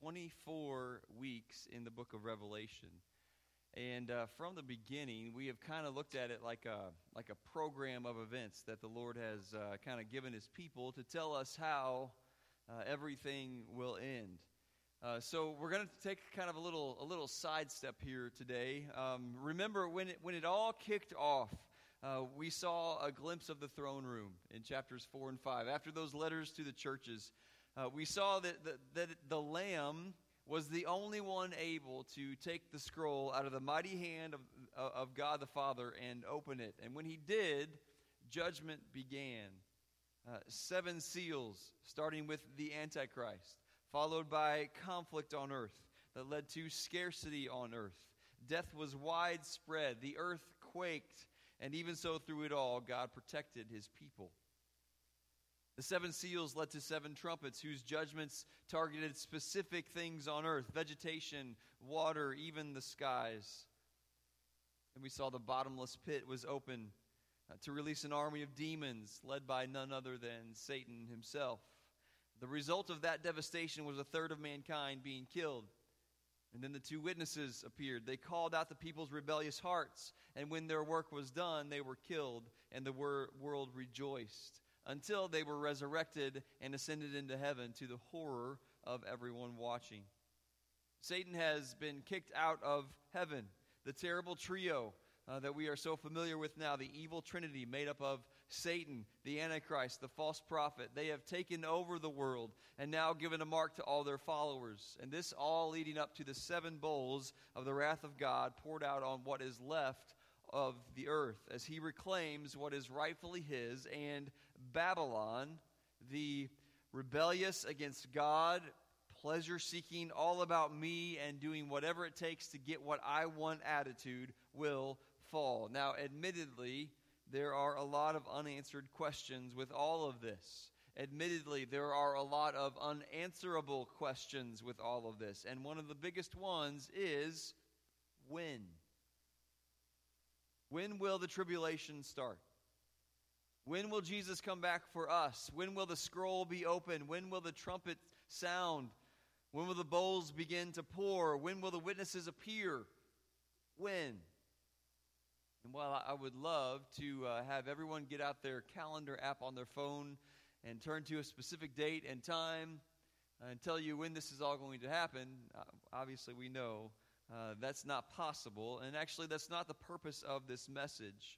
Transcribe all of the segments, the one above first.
24 weeks in the book of Revelation. And uh, from the beginning, we have kind of looked at it like a, like a program of events that the Lord has uh, kind of given his people to tell us how uh, everything will end. Uh, so we're going to take kind of a little, a little sidestep here today. Um, remember, when it, when it all kicked off, uh, we saw a glimpse of the throne room in chapters 4 and 5. After those letters to the churches, uh, we saw that the, that the Lamb was the only one able to take the scroll out of the mighty hand of, of God the Father and open it. And when he did, judgment began. Uh, seven seals, starting with the Antichrist, followed by conflict on earth that led to scarcity on earth. Death was widespread, the earth quaked, and even so, through it all, God protected his people. The seven seals led to seven trumpets whose judgments targeted specific things on earth vegetation, water, even the skies. And we saw the bottomless pit was open uh, to release an army of demons led by none other than Satan himself. The result of that devastation was a third of mankind being killed. And then the two witnesses appeared. They called out the people's rebellious hearts, and when their work was done, they were killed, and the wor- world rejoiced until they were resurrected and ascended into heaven to the horror of everyone watching. Satan has been kicked out of heaven. The terrible trio uh, that we are so familiar with now, the evil trinity made up of Satan, the Antichrist, the false prophet, they have taken over the world and now given a mark to all their followers. And this all leading up to the seven bowls of the wrath of God poured out on what is left of the earth as he reclaims what is rightfully his and Babylon, the rebellious against God, pleasure seeking, all about me and doing whatever it takes to get what I want attitude will fall. Now, admittedly, there are a lot of unanswered questions with all of this. Admittedly, there are a lot of unanswerable questions with all of this. And one of the biggest ones is when? When will the tribulation start? When will Jesus come back for us? When will the scroll be open? When will the trumpet sound? When will the bowls begin to pour? When will the witnesses appear? When? And while I would love to uh, have everyone get out their calendar app on their phone and turn to a specific date and time and tell you when this is all going to happen, uh, obviously we know uh, that's not possible. And actually, that's not the purpose of this message.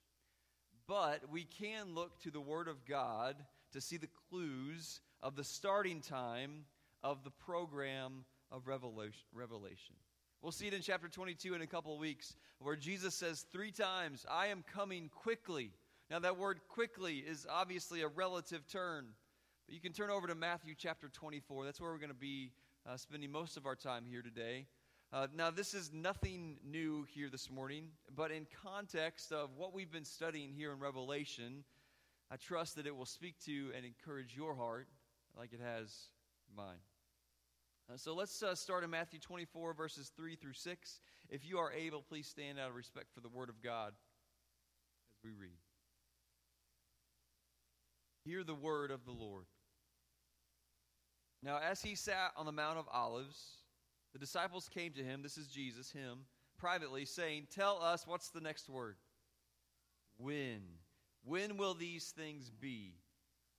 But we can look to the Word of God to see the clues of the starting time of the program of Revelation. We'll see it in chapter 22 in a couple of weeks, where Jesus says three times, I am coming quickly. Now, that word quickly is obviously a relative term, but you can turn over to Matthew chapter 24. That's where we're going to be uh, spending most of our time here today. Uh, now, this is nothing new here this morning, but in context of what we've been studying here in Revelation, I trust that it will speak to and encourage your heart like it has mine. Uh, so let's uh, start in Matthew 24, verses 3 through 6. If you are able, please stand out of respect for the Word of God as we read. Hear the word of the Lord. Now, as he sat on the Mount of Olives, the disciples came to him, this is Jesus, him, privately, saying, Tell us what's the next word? When? When will these things be?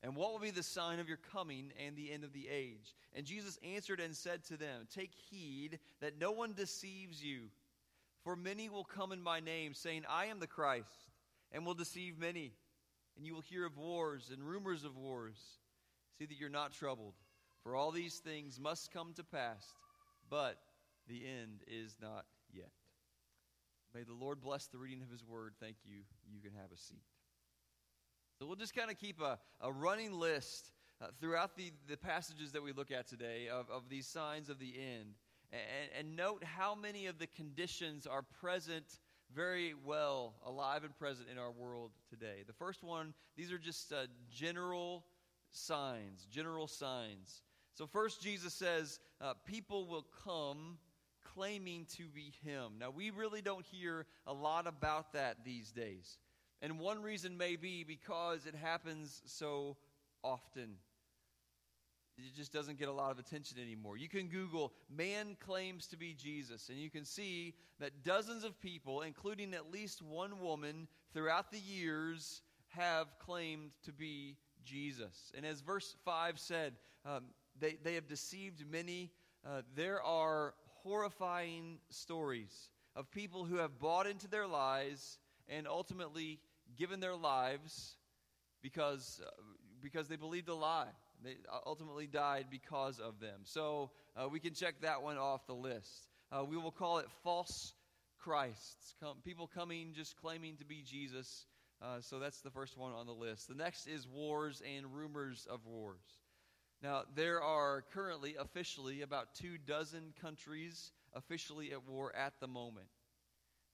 And what will be the sign of your coming and the end of the age? And Jesus answered and said to them, Take heed that no one deceives you. For many will come in my name, saying, I am the Christ, and will deceive many. And you will hear of wars and rumors of wars. See that you're not troubled, for all these things must come to pass but the end is not yet. May the Lord bless the reading of his word. Thank you. You can have a seat. So we'll just kind of keep a, a running list uh, throughout the, the passages that we look at today of, of these signs of the end. And, and note how many of the conditions are present very well, alive and present in our world today. The first one, these are just uh, general signs, general signs. So, first, Jesus says, uh, people will come claiming to be Him. Now, we really don't hear a lot about that these days. And one reason may be because it happens so often. it just doesn't get a lot of attention anymore. You can Google man claims to be Jesus, and you can see that dozens of people, including at least one woman throughout the years, have claimed to be Jesus. And as verse 5 said, um, they, they have deceived many. Uh, there are horrifying stories of people who have bought into their lies and ultimately given their lives because, uh, because they believed a lie. They ultimately died because of them. So uh, we can check that one off the list. Uh, we will call it false Christs. Come, people coming just claiming to be Jesus. Uh, so that's the first one on the list. The next is wars and rumors of wars. Now, there are currently officially about two dozen countries officially at war at the moment.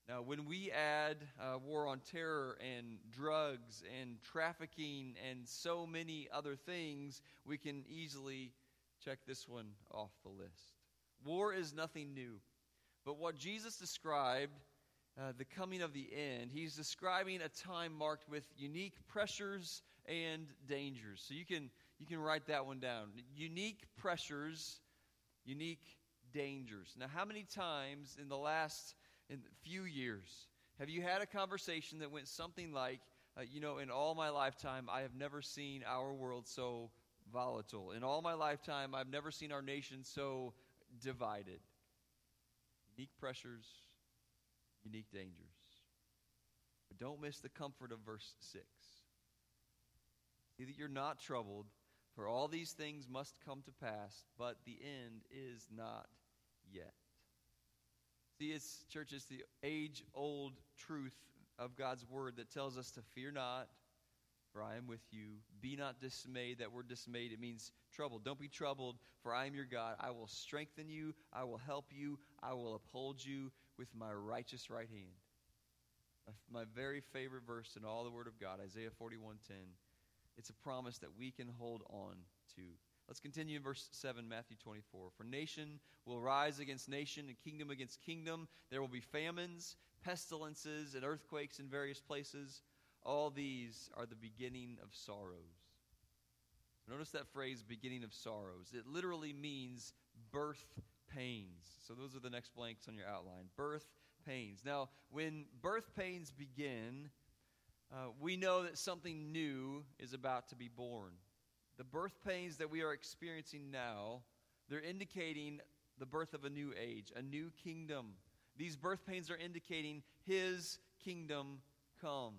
Now, when we add uh, war on terror and drugs and trafficking and so many other things, we can easily check this one off the list. War is nothing new. But what Jesus described, uh, the coming of the end, he's describing a time marked with unique pressures and dangers. So you can, you can write that one down. Unique pressures, unique dangers. Now, how many times in the last in a few years have you had a conversation that went something like, uh, you know, in all my lifetime, I have never seen our world so volatile. In all my lifetime, I've never seen our nation so divided. Unique pressures, unique dangers. But don't miss the comfort of verse 6. See that you're not troubled, for all these things must come to pass, but the end is not yet. See, it's, church, it's the age old truth of God's word that tells us to fear not, for I am with you. Be not dismayed. That word dismayed, it means troubled. Don't be troubled, for I am your God. I will strengthen you. I will help you. I will uphold you with my righteous right hand. My very favorite verse in all the Word of God, Isaiah 41:10. It's a promise that we can hold on to. Let's continue in verse 7, Matthew 24. For nation will rise against nation and kingdom against kingdom. There will be famines, pestilences, and earthquakes in various places. All these are the beginning of sorrows. Notice that phrase, beginning of sorrows. It literally means birth pains. So those are the next blanks on your outline. Birth pains. Now, when birth pains begin, we know that something new is about to be born. The birth pains that we are experiencing now, they're indicating the birth of a new age, a new kingdom. These birth pains are indicating his kingdom come.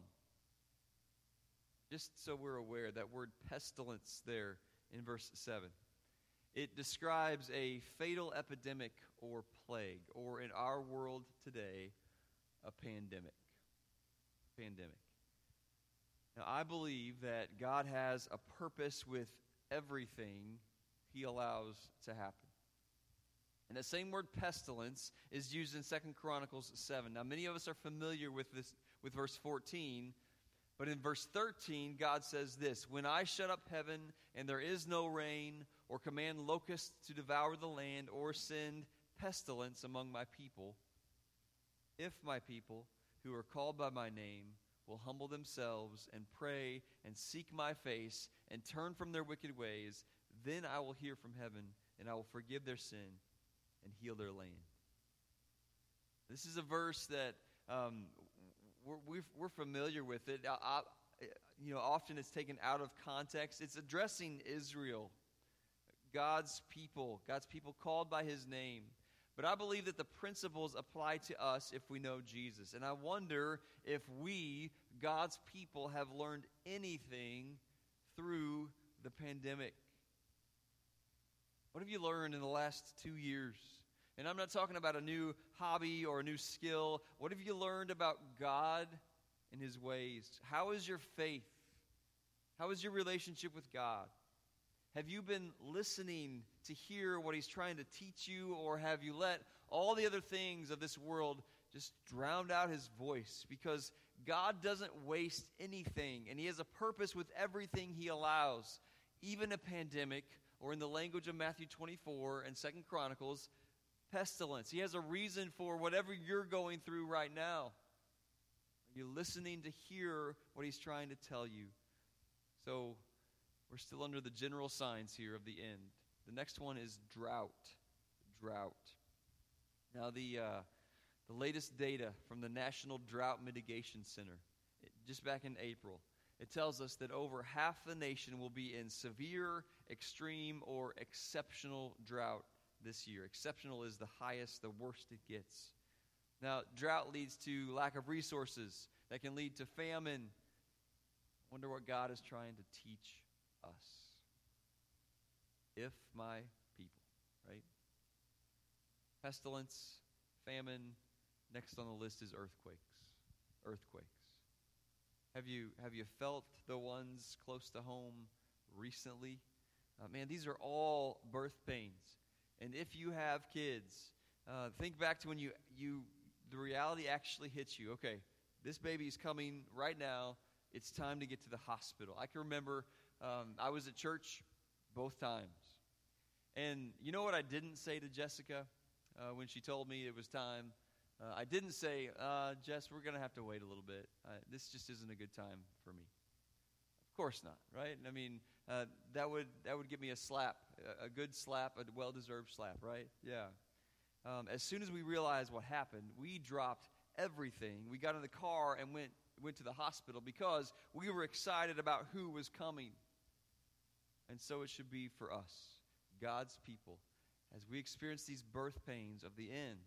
Just so we're aware, that word pestilence there in verse 7. It describes a fatal epidemic or plague, or in our world today, a pandemic. Pandemic. Now, I believe that God has a purpose with everything he allows to happen. And the same word pestilence is used in Second Chronicles 7. Now, many of us are familiar with this with verse 14, but in verse 13, God says this When I shut up heaven and there is no rain, or command locusts to devour the land, or send pestilence among my people, if my people who are called by my name will humble themselves and pray and seek my face and turn from their wicked ways, then I will hear from heaven and I will forgive their sin and heal their land. This is a verse that um, we're, we're, familiar with it. I, I, you know, often it's taken out of context. It's addressing Israel, God's people, God's people called by His name. But I believe that the principles apply to us if we know Jesus. And I wonder if we, God's people, have learned anything through the pandemic. What have you learned in the last two years? And I'm not talking about a new hobby or a new skill. What have you learned about God and His ways? How is your faith? How is your relationship with God? Have you been listening to hear what he's trying to teach you, or have you let all the other things of this world just drown out his voice? Because God doesn't waste anything, and he has a purpose with everything he allows, even a pandemic, or in the language of Matthew 24 and Second Chronicles, pestilence. He has a reason for whatever you're going through right now. Are you listening to hear what he's trying to tell you? So, we're still under the general signs here of the end. The next one is drought. Drought. Now, the, uh, the latest data from the National Drought Mitigation Center, it, just back in April, it tells us that over half the nation will be in severe, extreme, or exceptional drought this year. Exceptional is the highest, the worst it gets. Now, drought leads to lack of resources that can lead to famine. Wonder what God is trying to teach us. If my people, right? Pestilence, famine, next on the list is earthquakes. Earthquakes. Have you, have you felt the ones close to home recently? Uh, man, these are all birth pains. And if you have kids, uh, think back to when you, you the reality actually hits you. Okay, this baby is coming right now. It's time to get to the hospital. I can remember um, I was at church both times. And you know what I didn't say to Jessica uh, when she told me it was time? Uh, I didn't say, uh, Jess, we're going to have to wait a little bit. this just isn't a good time for me. Of course not, right? I mean, uh, that would that would give me a slap, a, a good slap, a well-deserved slap, right? Yeah. Um, as soon as we realized what happened, we dropped everything. We got in the car and went went to the hospital because we were excited about who was coming. And so it should be for us, God's people, as we experience these birth pains of the end.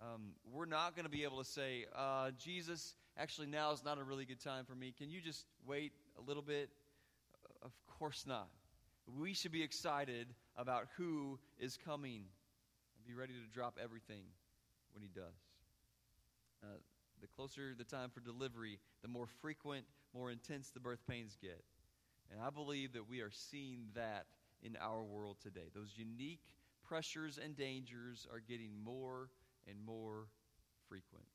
Um, we're not going to be able to say, uh, Jesus, actually, now is not a really good time for me. Can you just wait a little bit? Of course not. We should be excited about who is coming and be ready to drop everything when he does. Uh, the closer the time for delivery, the more frequent, more intense the birth pains get. And I believe that we are seeing that in our world today. Those unique pressures and dangers are getting more and more frequent.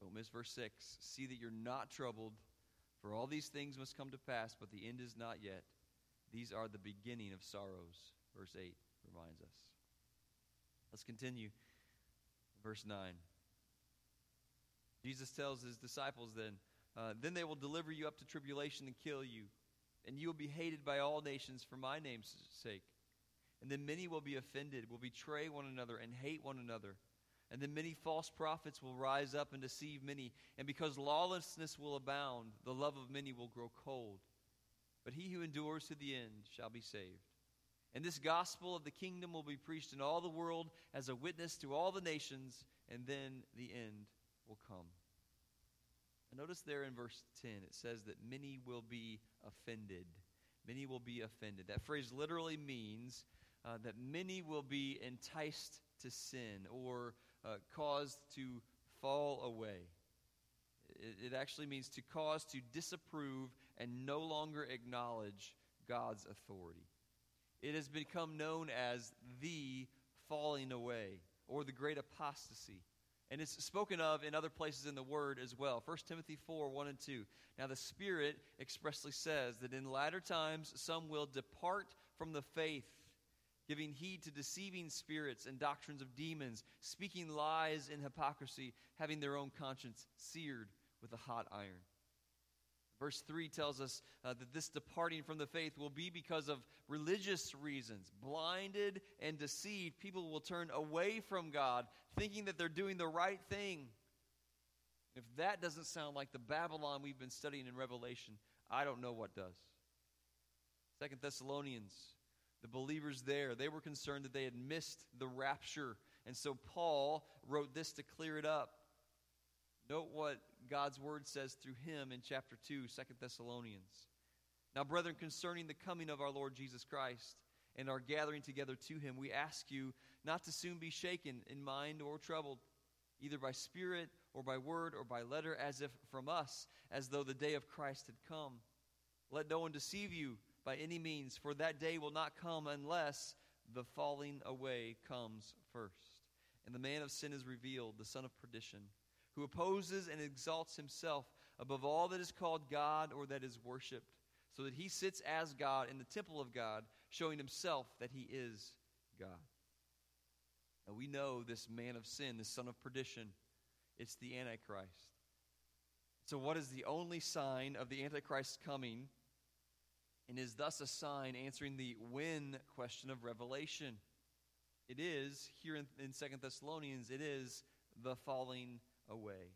Don't miss verse 6. See that you're not troubled, for all these things must come to pass, but the end is not yet. These are the beginning of sorrows. Verse 8 reminds us. Let's continue. Verse 9. Jesus tells his disciples then, uh, Then they will deliver you up to tribulation and kill you, and you will be hated by all nations for my name's sake. And then many will be offended, will betray one another, and hate one another. And then many false prophets will rise up and deceive many. And because lawlessness will abound, the love of many will grow cold. But he who endures to the end shall be saved. And this gospel of the kingdom will be preached in all the world as a witness to all the nations, and then the end will come. Notice there in verse 10, it says that many will be offended. Many will be offended. That phrase literally means uh, that many will be enticed to sin or uh, caused to fall away. It, it actually means to cause to disapprove and no longer acknowledge God's authority. It has become known as the falling away or the great apostasy. And it's spoken of in other places in the Word as well. 1 Timothy 4 1 and 2. Now, the Spirit expressly says that in latter times some will depart from the faith, giving heed to deceiving spirits and doctrines of demons, speaking lies in hypocrisy, having their own conscience seared with a hot iron. Verse 3 tells us uh, that this departing from the faith will be because of religious reasons. Blinded and deceived, people will turn away from God, thinking that they're doing the right thing. If that doesn't sound like the Babylon we've been studying in Revelation, I don't know what does. Second Thessalonians, the believers there, they were concerned that they had missed the rapture. And so Paul wrote this to clear it up. Note what God's word says through him in chapter 2, 2 Thessalonians. Now, brethren, concerning the coming of our Lord Jesus Christ and our gathering together to him, we ask you not to soon be shaken in mind or troubled, either by spirit or by word or by letter, as if from us, as though the day of Christ had come. Let no one deceive you by any means, for that day will not come unless the falling away comes first. And the man of sin is revealed, the son of perdition who opposes and exalts himself above all that is called God or that is worshiped, so that he sits as God in the temple of God, showing himself that he is God. Now we know this man of sin, this son of perdition, it's the Antichrist. So, what is the only sign of the Antichrist's coming? and is thus a sign answering the when question of Revelation. It is, here in, in 2 Thessalonians, it is the falling away.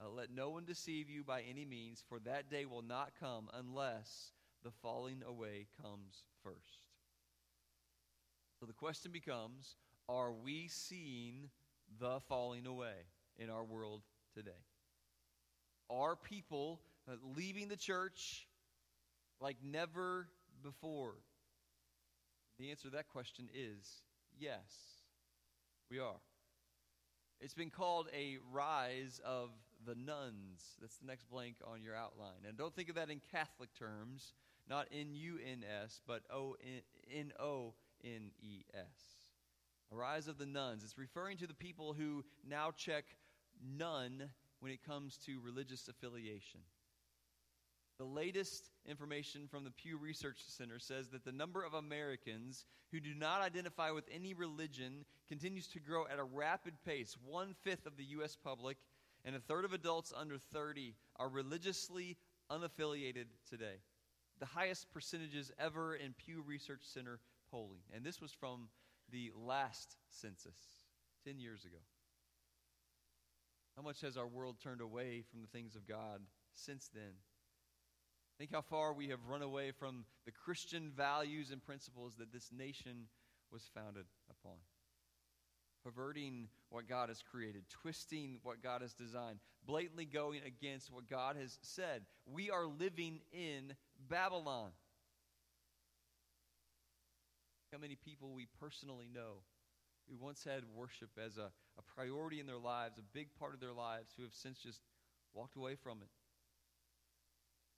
Uh, let no one deceive you by any means, for that day will not come unless the falling away comes first. So the question becomes are we seeing the falling away in our world today? Are people uh, leaving the church like never before? The answer to that question is yes, we are. It's been called a rise of the nones. That's the next blank on your outline. And don't think of that in Catholic terms, not N U N S, but N O N E S. A rise of the nones. It's referring to the people who now check none when it comes to religious affiliation. The latest information from the Pew Research Center says that the number of Americans who do not identify with any religion continues to grow at a rapid pace. One fifth of the U.S. public and a third of adults under 30 are religiously unaffiliated today. The highest percentages ever in Pew Research Center polling. And this was from the last census 10 years ago. How much has our world turned away from the things of God since then? Think how far we have run away from the Christian values and principles that this nation was founded upon. Perverting what God has created, twisting what God has designed, blatantly going against what God has said. We are living in Babylon. How many people we personally know who once had worship as a, a priority in their lives, a big part of their lives, who have since just walked away from it?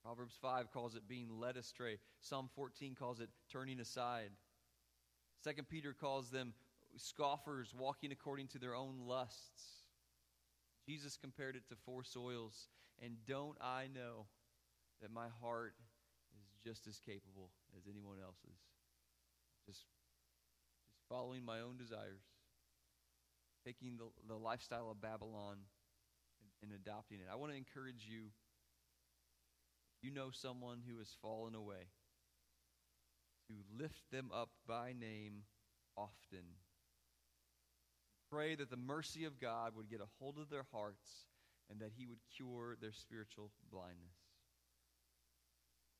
Proverbs 5 calls it being led astray. Psalm 14 calls it turning aside. 2 Peter calls them scoffers walking according to their own lusts. Jesus compared it to four soils. And don't I know that my heart is just as capable as anyone else's? Just, just following my own desires, taking the, the lifestyle of Babylon and, and adopting it. I want to encourage you you know someone who has fallen away, to lift them up by name often. Pray that the mercy of God would get a hold of their hearts and that He would cure their spiritual blindness.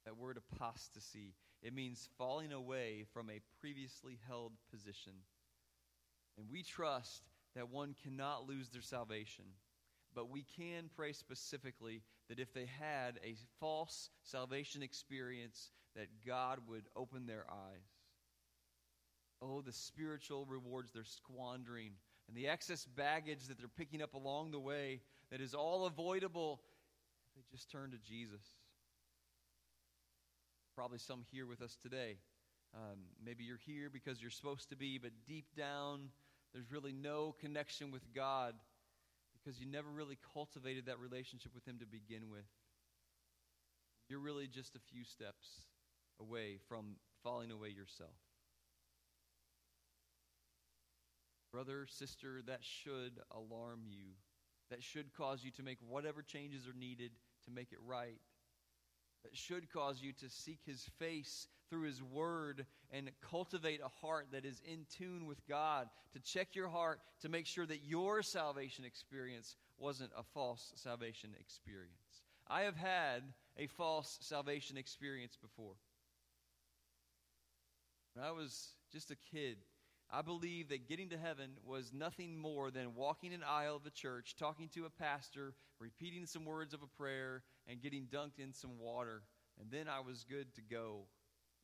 That word apostasy, it means falling away from a previously held position. And we trust that one cannot lose their salvation but we can pray specifically that if they had a false salvation experience, that God would open their eyes. Oh, the spiritual rewards they're squandering and the excess baggage that they're picking up along the way that is all avoidable if they just turn to Jesus. Probably some here with us today. Um, maybe you're here because you're supposed to be, but deep down, there's really no connection with God because you never really cultivated that relationship with Him to begin with. You're really just a few steps away from falling away yourself. Brother, sister, that should alarm you. That should cause you to make whatever changes are needed to make it right should cause you to seek his face through his word and cultivate a heart that is in tune with God, to check your heart to make sure that your salvation experience wasn't a false salvation experience. I have had a false salvation experience before. When I was just a kid, I believed that getting to heaven was nothing more than walking an aisle of the church, talking to a pastor, repeating some words of a prayer, and getting dunked in some water. And then I was good to go.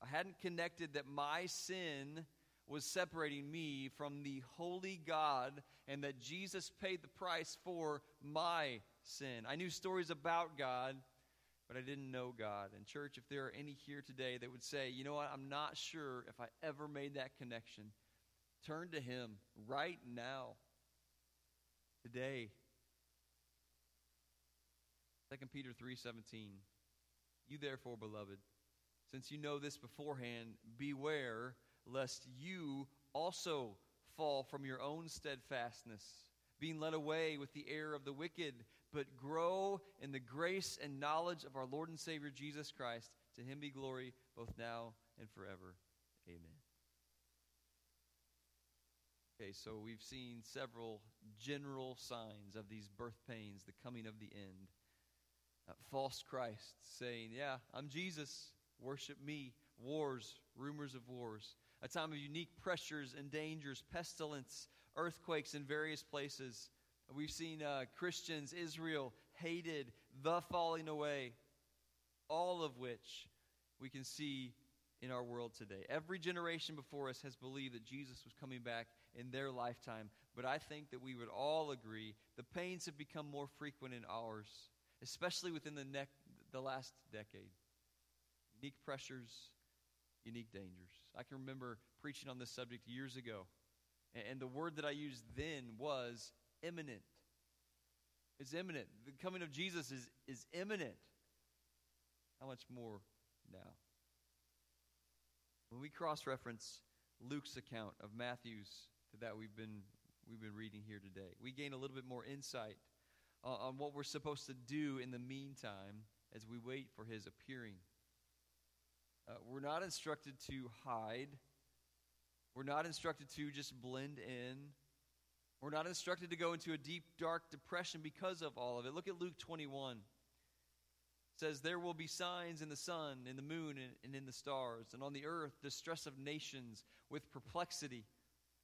I hadn't connected that my sin was separating me from the holy God and that Jesus paid the price for my sin. I knew stories about God, but I didn't know God. And, church, if there are any here today that would say, you know what, I'm not sure if I ever made that connection Turn to him right now. Today. 2 Peter 3:17 You therefore beloved since you know this beforehand beware lest you also fall from your own steadfastness being led away with the error of the wicked but grow in the grace and knowledge of our Lord and Savior Jesus Christ To him be glory both now and forever. Amen. Okay, so we've seen several general signs of these birth pains, the coming of the end. False Christ saying, Yeah, I'm Jesus, worship me. Wars, rumors of wars. A time of unique pressures and dangers, pestilence, earthquakes in various places. We've seen uh, Christians, Israel, hated, the falling away, all of which we can see in our world today. Every generation before us has believed that Jesus was coming back in their lifetime, but I think that we would all agree the pains have become more frequent in ours, especially within the, the last decade. Unique pressures, unique dangers. I can remember preaching on this subject years ago, and the word that I used then was imminent. It's imminent. The coming of Jesus is, is imminent. How much more now? When we cross reference Luke's account of Matthew's to that we've been, we've been reading here today, we gain a little bit more insight on, on what we're supposed to do in the meantime as we wait for his appearing. Uh, we're not instructed to hide. We're not instructed to just blend in. We're not instructed to go into a deep, dark depression because of all of it. Look at Luke 21 says, There will be signs in the sun, in the moon, and in the stars, and on the earth, distress of nations with perplexity,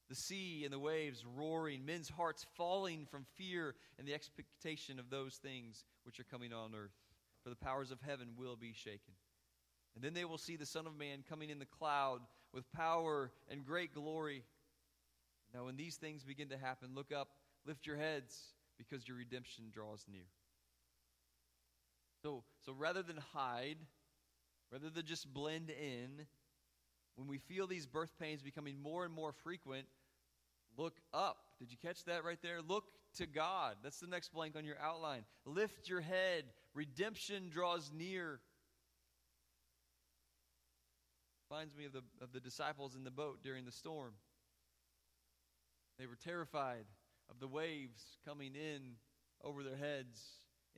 the sea and the waves roaring, men's hearts falling from fear and the expectation of those things which are coming on earth. For the powers of heaven will be shaken. And then they will see the Son of Man coming in the cloud with power and great glory. Now, when these things begin to happen, look up, lift your heads, because your redemption draws near. So, so rather than hide, rather than just blend in, when we feel these birth pains becoming more and more frequent, look up. Did you catch that right there? Look to God. That's the next blank on your outline. Lift your head. Redemption draws near. Reminds me of the, of the disciples in the boat during the storm. They were terrified of the waves coming in over their heads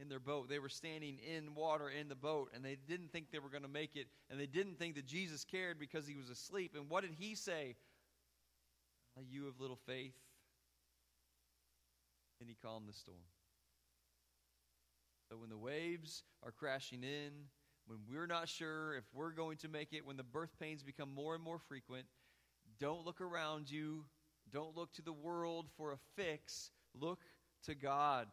in their boat. They were standing in water in the boat, and they didn't think they were going to make it, and they didn't think that Jesus cared because he was asleep. And what did he say? You of little faith. And he calmed the storm. So when the waves are crashing in, when we're not sure if we're going to make it, when the birth pains become more and more frequent, don't look around you. Don't look to the world for a fix. Look to God.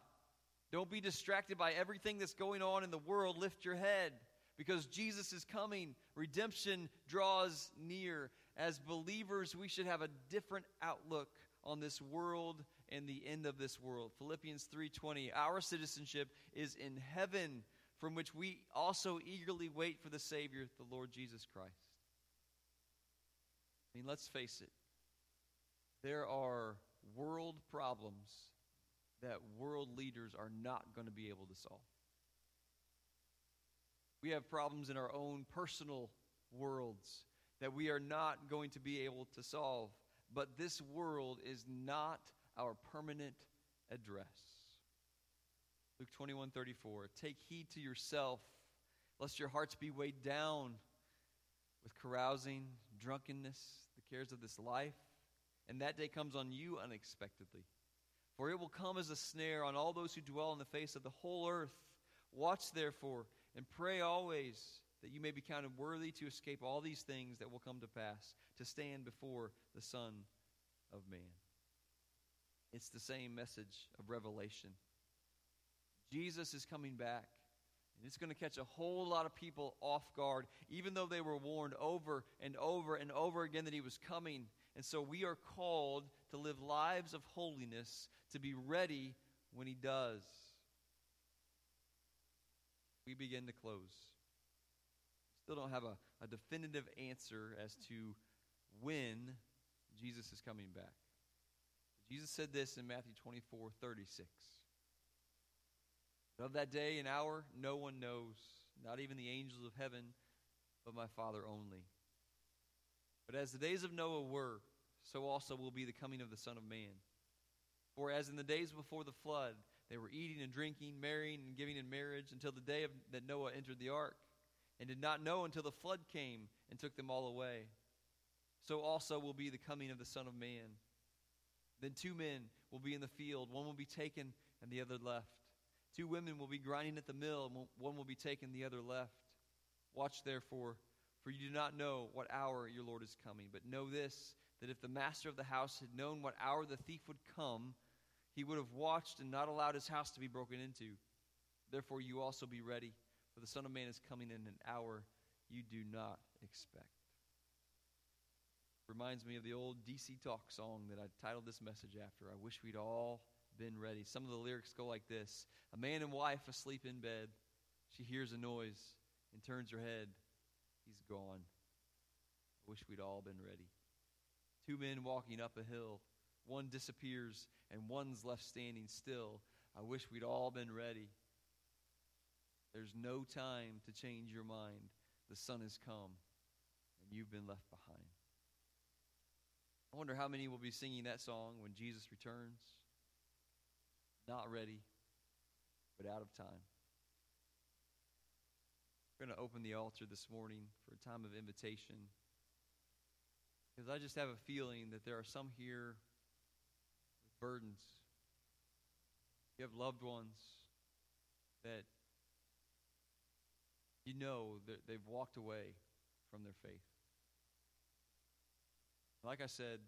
Don't be distracted by everything that's going on in the world. Lift your head because Jesus is coming. Redemption draws near. As believers, we should have a different outlook on this world and the end of this world. Philippians 3:20 Our citizenship is in heaven from which we also eagerly wait for the savior the Lord Jesus Christ. I mean, let's face it. There are world problems that world leaders are not going to be able to solve. We have problems in our own personal worlds that we are not going to be able to solve. But this world is not our permanent address. Luke 21 34. Take heed to yourself, lest your hearts be weighed down with carousing, drunkenness, the cares of this life, and that day comes on you unexpectedly. For it will come as a snare on all those who dwell on the face of the whole earth. Watch therefore and pray always that you may be counted worthy to escape all these things that will come to pass, to stand before the Son of Man. It's the same message of Revelation. Jesus is coming back. And it's going to catch a whole lot of people off guard, even though they were warned over and over and over again that he was coming. And so we are called to live lives of holiness, to be ready when He does. We begin to close. Still don't have a, a definitive answer as to when Jesus is coming back. Jesus said this in Matthew 24 36. Of that day and hour, no one knows, not even the angels of heaven, but my Father only. But as the days of Noah were, so also will be the coming of the Son of Man. For as in the days before the flood, they were eating and drinking, marrying and giving in marriage until the day of, that Noah entered the ark, and did not know until the flood came and took them all away. So also will be the coming of the Son of Man. Then two men will be in the field, one will be taken and the other left. Two women will be grinding at the mill, one will be taken, the other left. Watch therefore, for you do not know what hour your Lord is coming. But know this that if the master of the house had known what hour the thief would come, he would have watched and not allowed his house to be broken into. Therefore, you also be ready, for the Son of Man is coming in an hour you do not expect. Reminds me of the old DC Talk song that I titled this message after. I wish we'd all been ready. Some of the lyrics go like this A man and wife asleep in bed. She hears a noise and turns her head. He's gone. I wish we'd all been ready. Two men walking up a hill. One disappears and one's left standing still. I wish we'd all been ready. There's no time to change your mind. The sun has come and you've been left behind. I wonder how many will be singing that song when Jesus returns. Not ready, but out of time. We're going to open the altar this morning for a time of invitation. Because I just have a feeling that there are some here with burdens. You have loved ones that you know that they've walked away from their faith. Like I said,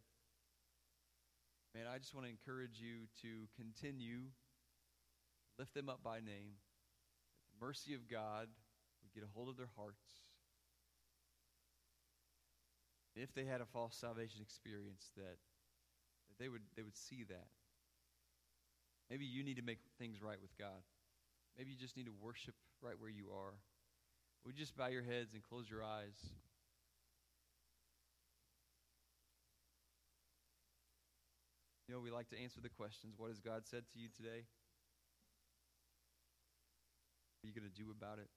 man, I just want to encourage you to continue, lift them up by name. That the mercy of God would get a hold of their hearts. If they had a false salvation experience, that, that they would they would see that. Maybe you need to make things right with God. Maybe you just need to worship right where you are. Would you just bow your heads and close your eyes? You know, we like to answer the questions What has God said to you today? What are you going to do about it?